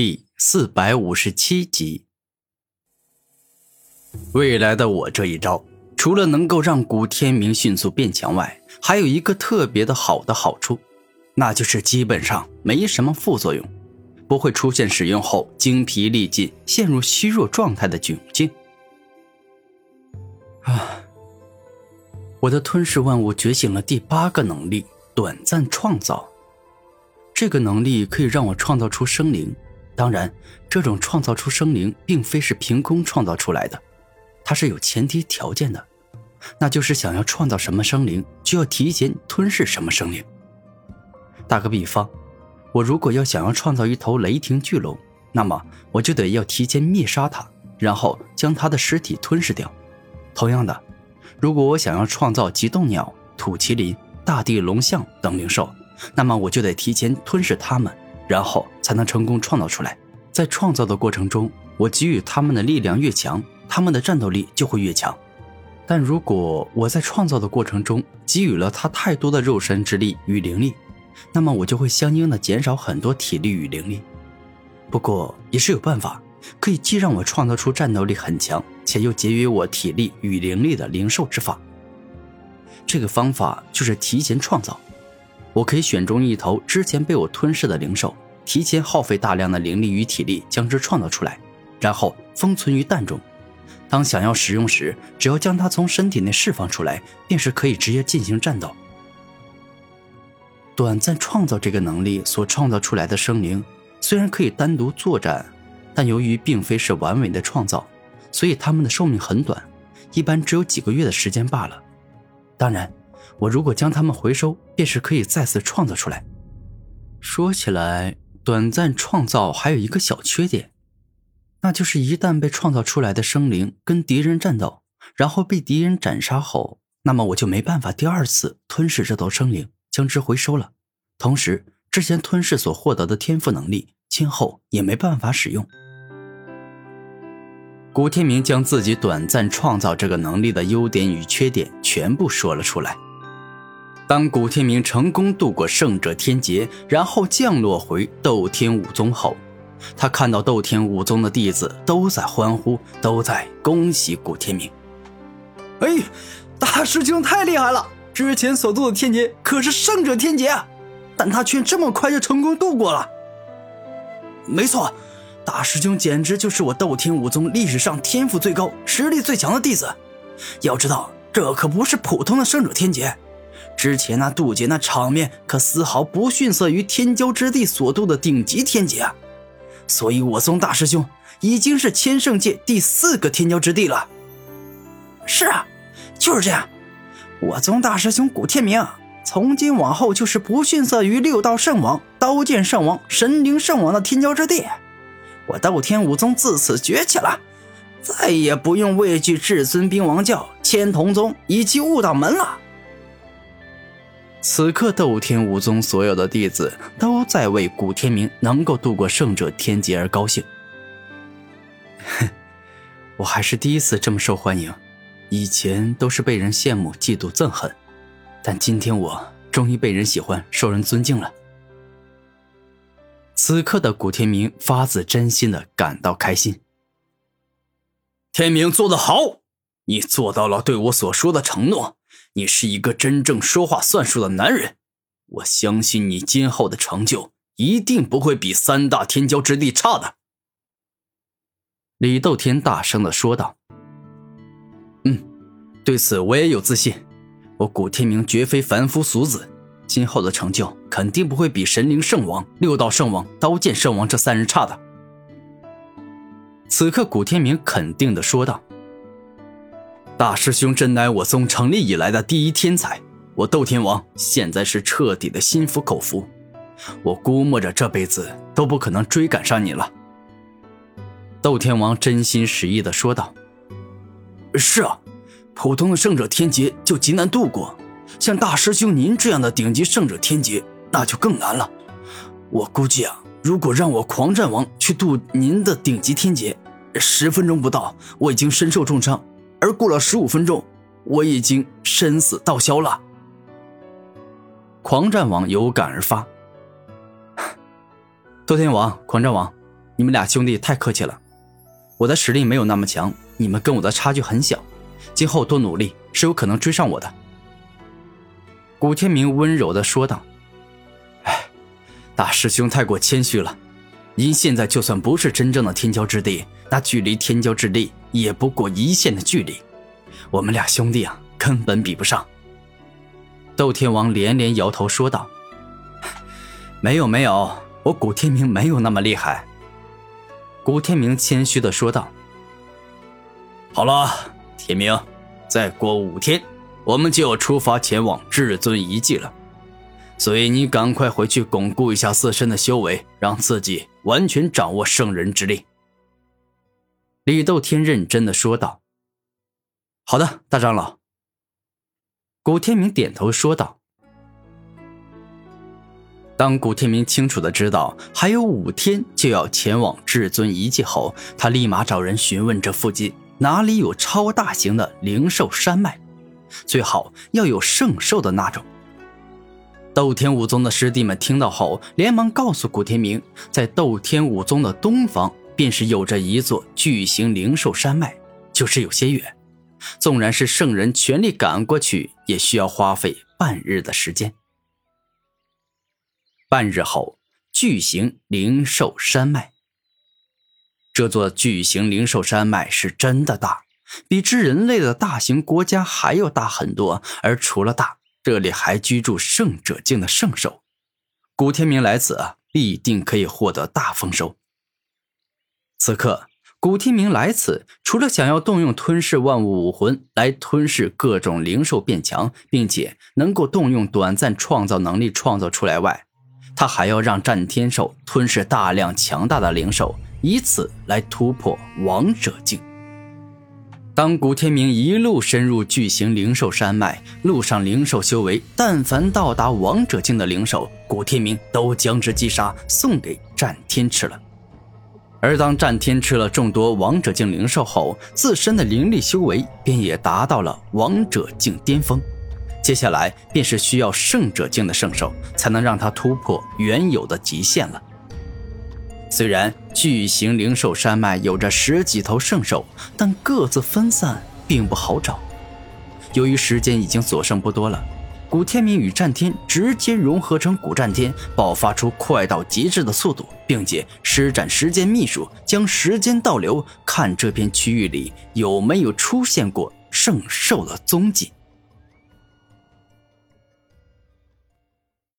第四百五十七集，未来的我这一招，除了能够让古天明迅速变强外，还有一个特别的好的好处，那就是基本上没什么副作用，不会出现使用后精疲力尽、陷入虚弱状态的窘境。啊！我的吞噬万物觉醒了第八个能力——短暂创造。这个能力可以让我创造出生灵。当然，这种创造出生灵并非是凭空创造出来的，它是有前提条件的，那就是想要创造什么生灵，就要提前吞噬什么生灵。打个比方，我如果要想要创造一头雷霆巨龙，那么我就得要提前灭杀它，然后将它的尸体吞噬掉。同样的，如果我想要创造极冻鸟、土麒麟、大地龙象等灵兽，那么我就得提前吞噬它们。然后才能成功创造出来。在创造的过程中，我给予他们的力量越强，他们的战斗力就会越强。但如果我在创造的过程中给予了他太多的肉身之力与灵力，那么我就会相应的减少很多体力与灵力。不过也是有办法，可以既让我创造出战斗力很强，且又节约我体力与灵力的灵兽之法。这个方法就是提前创造。我可以选中一头之前被我吞噬的灵兽，提前耗费大量的灵力与体力将之创造出来，然后封存于蛋中。当想要使用时，只要将它从身体内释放出来，便是可以直接进行战斗。短暂创造这个能力所创造出来的生灵，虽然可以单独作战，但由于并非是完美的创造，所以他们的寿命很短，一般只有几个月的时间罢了。当然。我如果将它们回收，便是可以再次创造出来。说起来，短暂创造还有一个小缺点，那就是一旦被创造出来的生灵跟敌人战斗，然后被敌人斩杀后，那么我就没办法第二次吞噬这头生灵，将之回收了。同时，之前吞噬所获得的天赋能力，今后也没办法使用。古天明将自己短暂创造这个能力的优点与缺点全部说了出来。当古天明成功度过圣者天劫，然后降落回斗天武宗后，他看到斗天武宗的弟子都在欢呼，都在恭喜古天明。哎，大师兄太厉害了！之前所度的天劫可是圣者天劫，但他却这么快就成功度过了。没错，大师兄简直就是我斗天武宗历史上天赋最高、实力最强的弟子。要知道，这可不是普通的圣者天劫。之前那渡劫那场面可丝毫不逊色于天骄之地所渡的顶级天劫啊！所以我宗大师兄已经是千圣界第四个天骄之地了。是啊，就是这样。我宗大师兄古天明，从今往后就是不逊色于六道圣王、刀剑圣王、神灵圣王的天骄之地。我斗天武宗自此崛起了，再也不用畏惧至尊兵王教、千瞳宗以及悟道门了。此刻，斗天武宗所有的弟子都在为古天明能够度过圣者天劫而高兴。哼，我还是第一次这么受欢迎，以前都是被人羡慕、嫉妒、憎恨，但今天我终于被人喜欢、受人尊敬了。此刻的古天明发自真心的感到开心。天明做得好，你做到了对我所说的承诺。你是一个真正说话算数的男人，我相信你今后的成就一定不会比三大天骄之地差的。”李斗天大声的说道。“嗯，对此我也有自信，我古天明绝非凡夫俗子，今后的成就肯定不会比神灵圣王、六道圣王、刀剑圣王这三人差的。”此刻，古天明肯定的说道。大师兄真乃我宗成立以来的第一天才，我斗天王现在是彻底的心服口服，我估摸着这辈子都不可能追赶上你了。斗天王真心实意的说道：“是啊，普通的圣者天劫就极难度过，像大师兄您这样的顶级圣者天劫那就更难了。我估计啊，如果让我狂战王去渡您的顶级天劫，十分钟不到，我已经身受重伤。”而过了十五分钟，我已经生死道消了。狂战王有感而发：“斗天王，狂战王，你们俩兄弟太客气了，我的实力没有那么强，你们跟我的差距很小，今后多努力是有可能追上我的。古天明温柔的说道：“哎，大师兄太过谦虚了，您现在就算不是真正的天骄之地，那距离天骄之地也不过一线的距离，我们俩兄弟啊，根本比不上。”窦天王连连摇头说道：“没有没有，我古天明没有那么厉害。”古天明谦虚的说道：“好了，天明，再过五天，我们就要出发前往至尊遗迹了，所以你赶快回去巩固一下自身的修为，让自己完全掌握圣人之力。”李斗天认真的说道：“好的，大长老。”古天明点头说道：“当古天明清楚的知道还有五天就要前往至尊遗迹后，他立马找人询问这附近哪里有超大型的灵兽山脉，最好要有圣兽的那种。”斗天武宗的师弟们听到后，连忙告诉古天明，在斗天武宗的东方便是有着一座巨型灵兽山脉，就是有些远。纵然是圣人全力赶过去，也需要花费半日的时间。半日后，巨型灵兽山脉。这座巨型灵兽山脉是真的大，比之人类的大型国家还要大很多。而除了大，这里还居住圣者境的圣兽。古天明来此，必定可以获得大丰收。此刻。古天明来此，除了想要动用吞噬万物武魂来吞噬各种灵兽变强，并且能够动用短暂创造能力创造出来外，他还要让战天兽吞噬大量强大的灵兽，以此来突破王者境。当古天明一路深入巨型灵兽山脉，路上灵兽修为，但凡到达王者境的灵兽，古天明都将之击杀，送给战天吃了。而当战天吃了众多王者境灵兽后，自身的灵力修为便也达到了王者境巅峰。接下来便是需要圣者境的圣兽，才能让他突破原有的极限了。虽然巨型灵兽山脉有着十几头圣兽，但各自分散，并不好找。由于时间已经所剩不多了。古天明与战天直接融合成古战天，爆发出快到极致的速度，并且施展时间秘术，将时间倒流，看这片区域里有没有出现过圣兽的踪迹。